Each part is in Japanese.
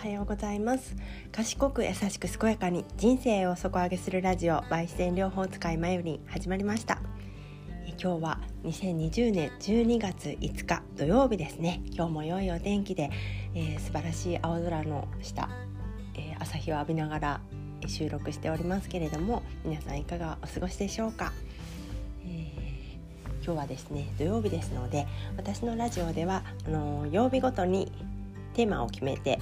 はようございます。賢く優しく健やかに人生を底上げするラジオバイ自然療法使いまゆりん始まりました。今日は2020年12月5日土曜日ですね。今日も良いお天気で、えー、素晴らしい青空の下、えー、朝日を浴びながら収録しておりますけれども皆さんいかがお過ごしでしょうか、えー、今日はですね土曜日ですので私のラジオではあの曜日ごとにテーマを決めて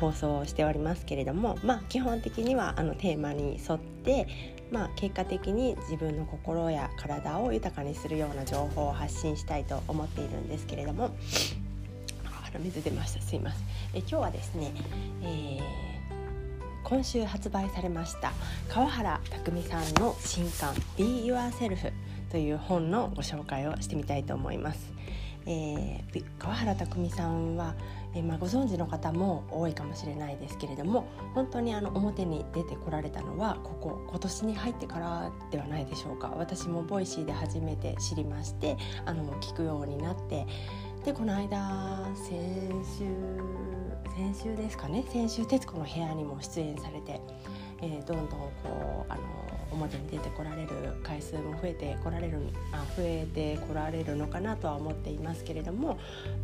放送しておりますけれども、まあ、基本的にはあのテーマに沿って、まあ、結果的に自分の心や体を豊かにするような情報を発信したいと思っているんですけれども鼻水出ましたすいませんえ今日はですね、えー、今週発売されました川原拓さんの新刊「Be Yourself」という本のご紹介をしてみたいと思います。えー、川原卓巳さんは、え、まあ、ご存知の方も多いかもしれないですけれども本当にあの表に出てこられたのはここ今年に入ってからではないでしょうか。私も Voicy で初めて知りましてあの聞くようになってでこの間先週先週ですかね。先週『徹子の部屋』にも出演されて、えー、どんどんこうあの表に出てこられる回数も増えてこられるあ増えてこられるのかなとは思っていますけれども、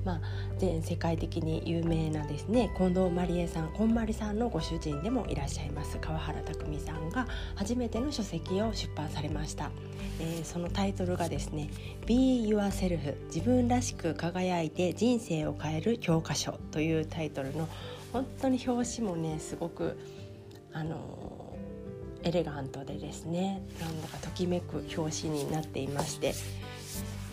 まあ、全世界的に有名なですね近藤まりえさんこんまりさんのご主人でもいらっしゃいます川原拓さんが初めての書籍を出版されました、えー、そのタイトルがですね「Be Yourself 自分らしく輝いて人生を変える教科書」というタイトルの本当に表紙もねすごくあのエレガントでですねなんだかときめく表紙になっていまして、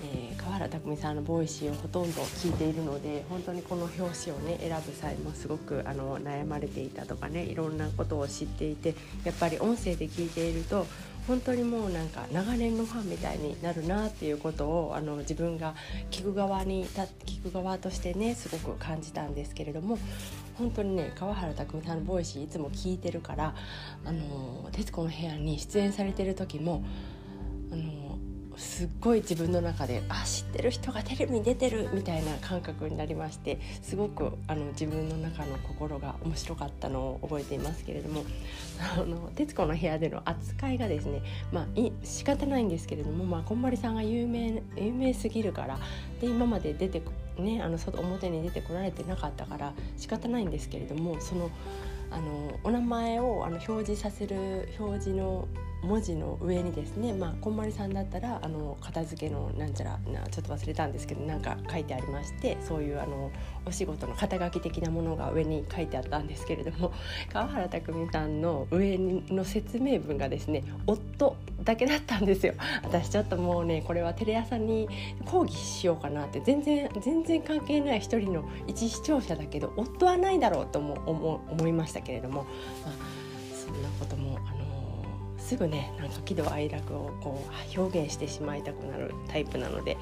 えー、川原卓巳さんの Voicy をほとんど聞いているので本当にこの表紙をね選ぶ際もすごくあの悩まれていたとかねいろんなことを知っていてやっぱり音声で聞いていると本当にもうなんか長年のファンみたいになるなっていうことをあの自分が聞く側に聞く側としてねすごく感じたんですけれども本当にね川原卓巳さんの Voicy いつも聞いてるから「あの徹子の部屋」に出演されてる時もあのすっごい自分の中であ知ってる人がテレビに出てるみたいな感覚になりましてすごくあの自分の中の心が面白かったのを覚えていますけれども「あの徹子の部屋」での扱いがですねまあい仕方ないんですけれども、まあ、こんまりさんが有名有名すぎるからで今まで出てねあの外表に出てこられてなかったから仕方ないんですけれどもそのあのお名前をあの表示させる表示の文字の上にですね、まあ、こんまりさんだったらあの片付けのなんちゃらなちょっと忘れたんですけどなんか書いてありましてそういうあのお仕事の肩書き的なものが上に書いてあったんですけれども 川原拓海さんの上の説明文がですね「夫」だけだったんですよ。私ちょっともうねこれはテレ朝に抗議しようかなって全然全然関係ない一人の一視聴者だけど夫はないだろうとも思思いましたけれども、まあ、そんなこともすぐねなんか喜怒哀楽をこう表現してしまいたくなるタイプなので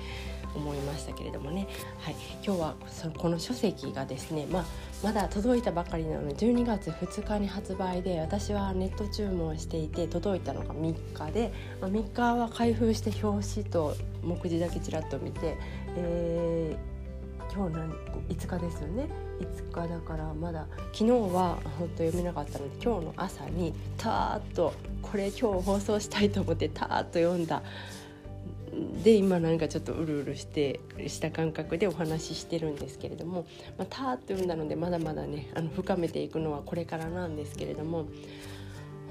思いましたけれどもね、はい、今日はこの書籍がですね、まあ、まだ届いたばかりなので12月2日に発売で私はネット注文していて届いたのが3日で、まあ、3日は開封して表紙と目次だけちらっと見て、えー、今日何5日ですよね。5日だからまだ昨日は本当読めなかったので今日の朝にたーっとこれ今日放送したいと思ってたーっと読んだ。で今なんかちょっとうるうるしてした感覚でお話ししてるんですけれども、まあ、たーっと読んだのでまだまだねあの深めていくのはこれからなんですけれども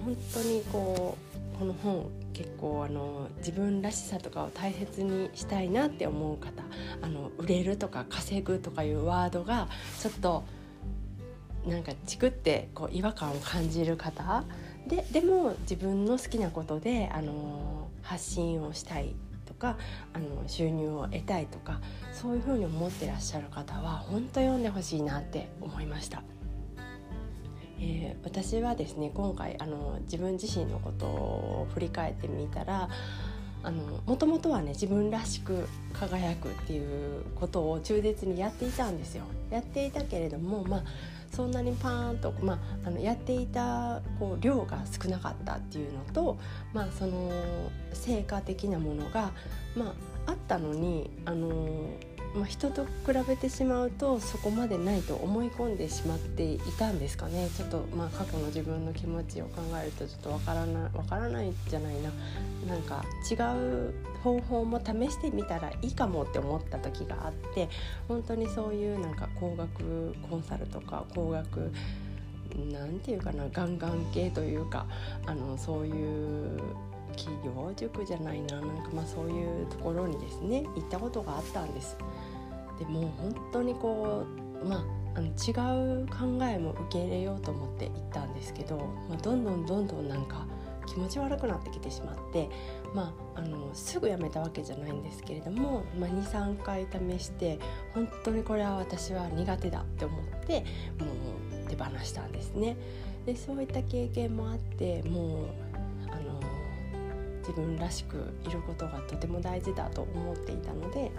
本当にこうこの本結構あの自分らしさとかを大切にしたいなって思う方あの売れるとか稼ぐとかいうワードがちょっとなんかチクってこう違和感を感じる方ででも自分の好きなことであの発信をしたいとかあの収入を得たいとかそういうふうに思ってらっしゃる方は本当読んでほしいなって思いました。えー、私はですね今回あの自分自身のことを振り返ってみたらもともとはね自分らしく輝くっていうことを忠実にやっていたんですよ。やっていたけれどもまあそんなにパーンと、まあ、あのやっていたこう量が少なかったっていうのと、まあ、その成果的なものが、まあ、あったのにあのまあ、人と比べてしまうとそこまでないと思い込んでしまっていたんですかね。ちょっとまあ過去の自分の気持ちを考えるとちょっとわからないわからないじゃないな。なんか違う方法も試してみたらいいかもって思った時があって本当にそういうなんか高額コンサルとか高額なんていうかなガンガン系というかあのそういう企業塾じゃないななんかまあそういうところにですね行ったことがあったんです。でもう本当にこうまああの違う考えも受け入れようと思って行ったんですけど、まあ、どんどんどんどんなんか気持ち悪くなってきてしまって、まあ、あのすぐやめたわけじゃないんですけれども、まあ、23回試して本当にこれは私は苦手だって思ってもう手放したんですね。でそういった経験もあってもう自分らしくいることがとても大事だと思っていたのでもう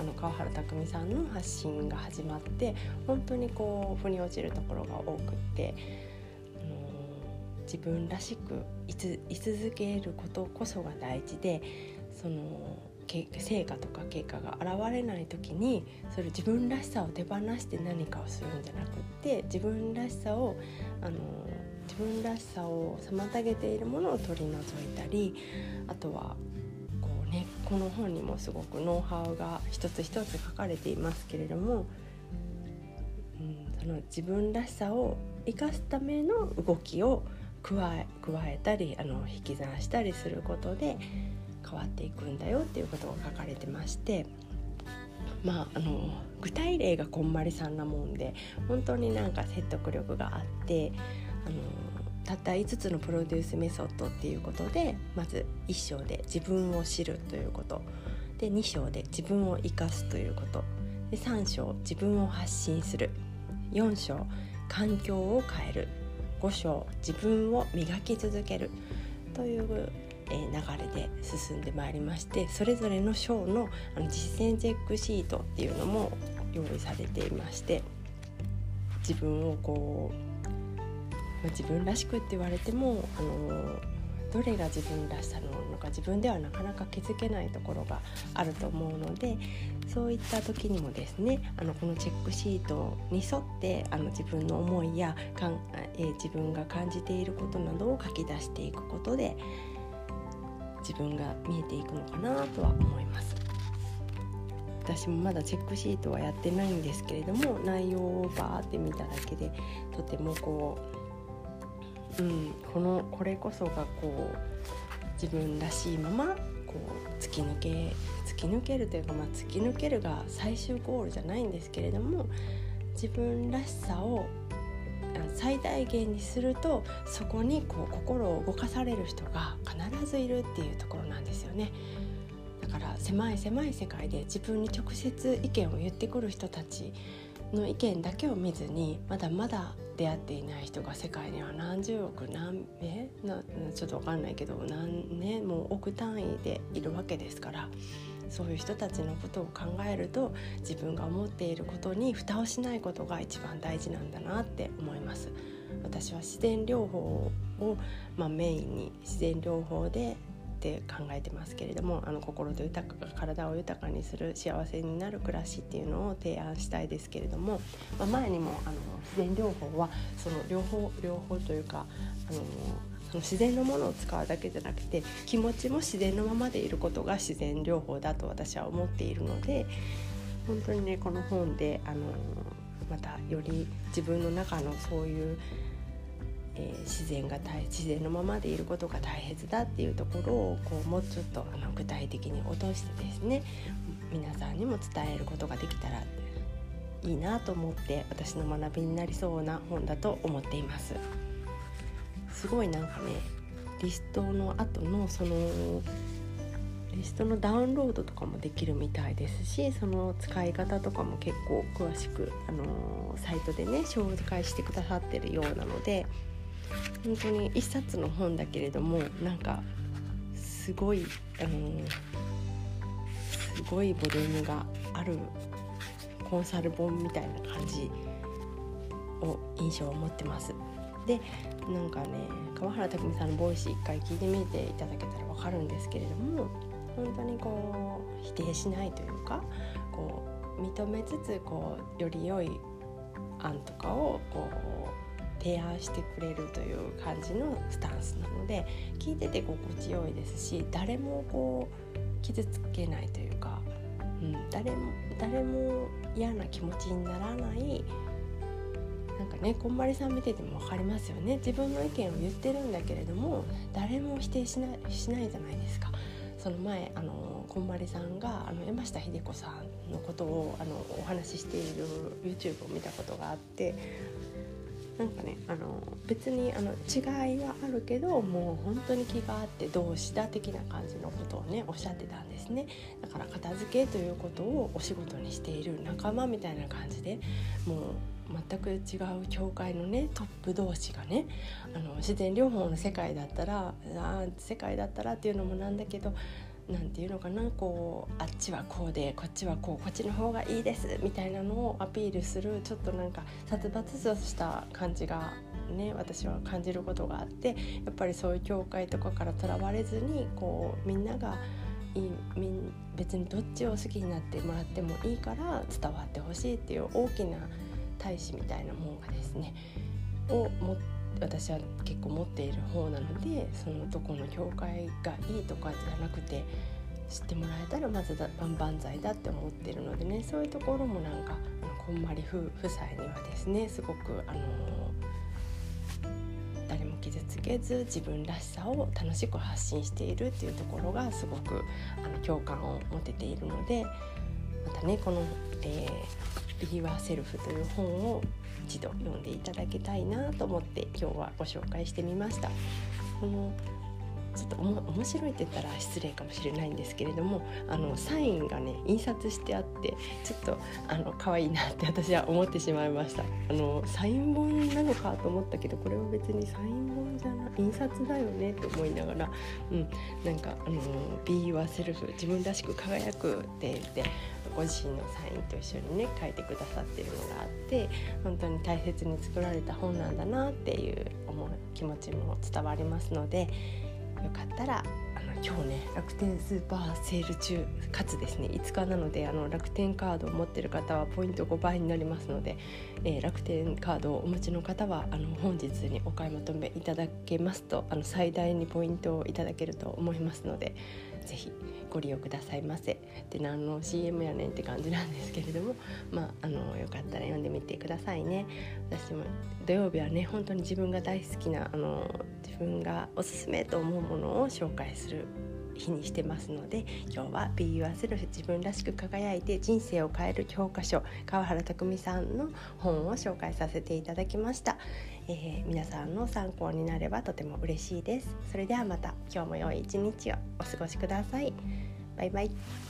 あの川原拓実さんの発信が始まって本当にこう腑に落ちるところが多くって、あの自分らしく居続けることこそが大事でその成果とか結果が現れない時にそれ自分らしさを手放して何かをするんじゃなくって自分らしさをあの自分らしさを妨げているものを取り除いたりあとはこう、ね、この本にもすごくノウハウが一つ一つ書かれていますけれども、うん、その自分らしさを生かすための動きを加え加えたりあの引き算したりすることで変わっていくんだよっていうことが書かれてましてまああの具体例がこんまりさんなもんで本当になんか説得力があってあのたった5つのプロデュースメソッドっていうことでまず1章で自分を知るということ。で2章で自分を生かすということ。で3章自分を発信する。4章環境を変える。5章自分を磨き続ける。というえ流れで進んでまいりましてそれぞれの章のあの実践チェックシートっていうのも用意されていまして自分をこう、まあ、自分らしくって言われてもあのどれが自分らしさなのか自分ではなかなか気づけないところがあると思うのでそういった時にもですねあのこのチェックシートに沿ってあの自分の思いやかん、えー、自分が感じていることなどを書き出していくことで自分が見えていくのかなとは思います。私もまだチェックシートはやってないんですけれども内容をバーって見ただけでとてもこう、うん、このこれこそがこう自分らしいままこう突き抜け突き抜けるというか、まあ、突き抜けるが最終ゴールじゃないんですけれども自分らしさを最大限にするとそこにこう心を動かされる人が必ずいるっていうところなんですよね。だから狭い狭い世界で自分に直接意見を言ってくる人たちの意見だけを見ずにまだまだ出会っていない人が世界には何十億何えなちょっと分かんないけど何ねも億単位でいるわけですからそういう人たちのことを考えると自分が思っていることに蓋をしないことが一番大事なんだなって思います。私は自然療法を、まあ、メインに自然療法でって考えてますけれどもあの心と豊か体を豊かにする幸せになる暮らしっていうのを提案したいですけれども、まあ、前にもあの自然療法はその両方両方というかあのその自然のものを使うだけじゃなくて気持ちも自然のままでいることが自然療法だと私は思っているので本当にねこの本であのまたより自分の中のそういう、えー、自然が大自然のままでいることが大切だっていうところをこうもうちょっとあの具体的に落としてですね皆さんにも伝えることができたらいいなと思って私の学びになりそうな本だと思っています。すごいなんかねリストの後のそのリストのダウンロードとかもできるみたいですしその使い方とかも結構詳しく、あのー、サイトでね紹介してくださってるようなので本当に1冊の本だけれどもなんかすごい、あのー、すごいボリュームがあるコンサル本みたいな感じを印象を持ってます。でなんかね川原拓海さんのボイス一回聞いてみていただけたら分かるんですけれども本当にこう否定しないというかこう認めつつこうより良い案とかをこう提案してくれるという感じのスタンスなので聞いてて心地よいですし誰もこう傷つけないというか、うん、誰も誰も嫌な気持ちにならないかねこんまりさん見てても分かりますよね自分の意見を言ってるんだけれども誰も否定しないしないじゃないですか。その前あのこんまりさんがあの山下秀子さんのことをあのお話ししている YouTube を見たことがあってなんかねあの別にあの違いはあるけどもう本当に気があって同志だ的な感じのことをねおっしゃってたんですね。だから片付けということをお仕事にしている仲間みたいな感じでもう全く違う教会のねトップ同士がねあの自然療法の世界だったらあ世界だったらっていうのもなんだけど何て言うのかなこうあっちはこうでこっちはこうこっちの方がいいですみたいなのをアピールするちょっとなんか殺伐とした感じがね私は感じることがあってやっぱりそういう教会とかからとらわれずにこうみんながいい別にどっちを好きになってもらってもいいから伝わってほしいっていう大きな大使みたいなもんがですねを持って私は結構持っている方なのでそのどこの教会がいいとかじゃなくて知ってもらえたらまずだ万々歳だって思ってるのでねそういうところもなんかあのこんまり夫夫妻にはですねすごくあの誰も傷つけず自分らしさを楽しく発信しているっていうところがすごくあの共感を持てているのでまたねこの、えー「Be Yourself」という本を一度読んでいただきたいなと思って今日はご紹介してみました。このちょっと面白いって言ったら失礼かもしれないんですけれどもあのサインがね印刷してあってちょっとあの可愛いなって私は思ってしまいましたあのサイン本なのかと思ったけどこれは別にサイン本じゃない印刷だよねと思いながら、うん、なんかあの「Be Yourself 自分らしく輝く」って言ってご自身のサインと一緒にね書いてくださってるのがあって本当に大切に作られた本なんだなっていう思う気持ちも伝わりますので。よかったらあの今日ね楽天スーパーセール中かつですね5日なのであの楽天カードを持ってる方はポイント5倍になりますので、えー、楽天カードをお持ちの方はあの本日にお買い求めいただけますとあの最大にポイントをいただけると思いますのでぜひご利用くださいませ。で何の CM やねんって感じなんですけれどもまああのよかったら読んでみてくださいね。私も土曜日はね本当に自分が大好きなあの自分がおすすめと思うものを紹介する日にしてますので今日は「Be Yourself 自分らしく輝いて人生を変える教科書」川原匠さんの本を紹介させていただきました、えー、皆さんの参考になればとても嬉しいです。それではまた今日も良い一日をお過ごしください。バイバイ。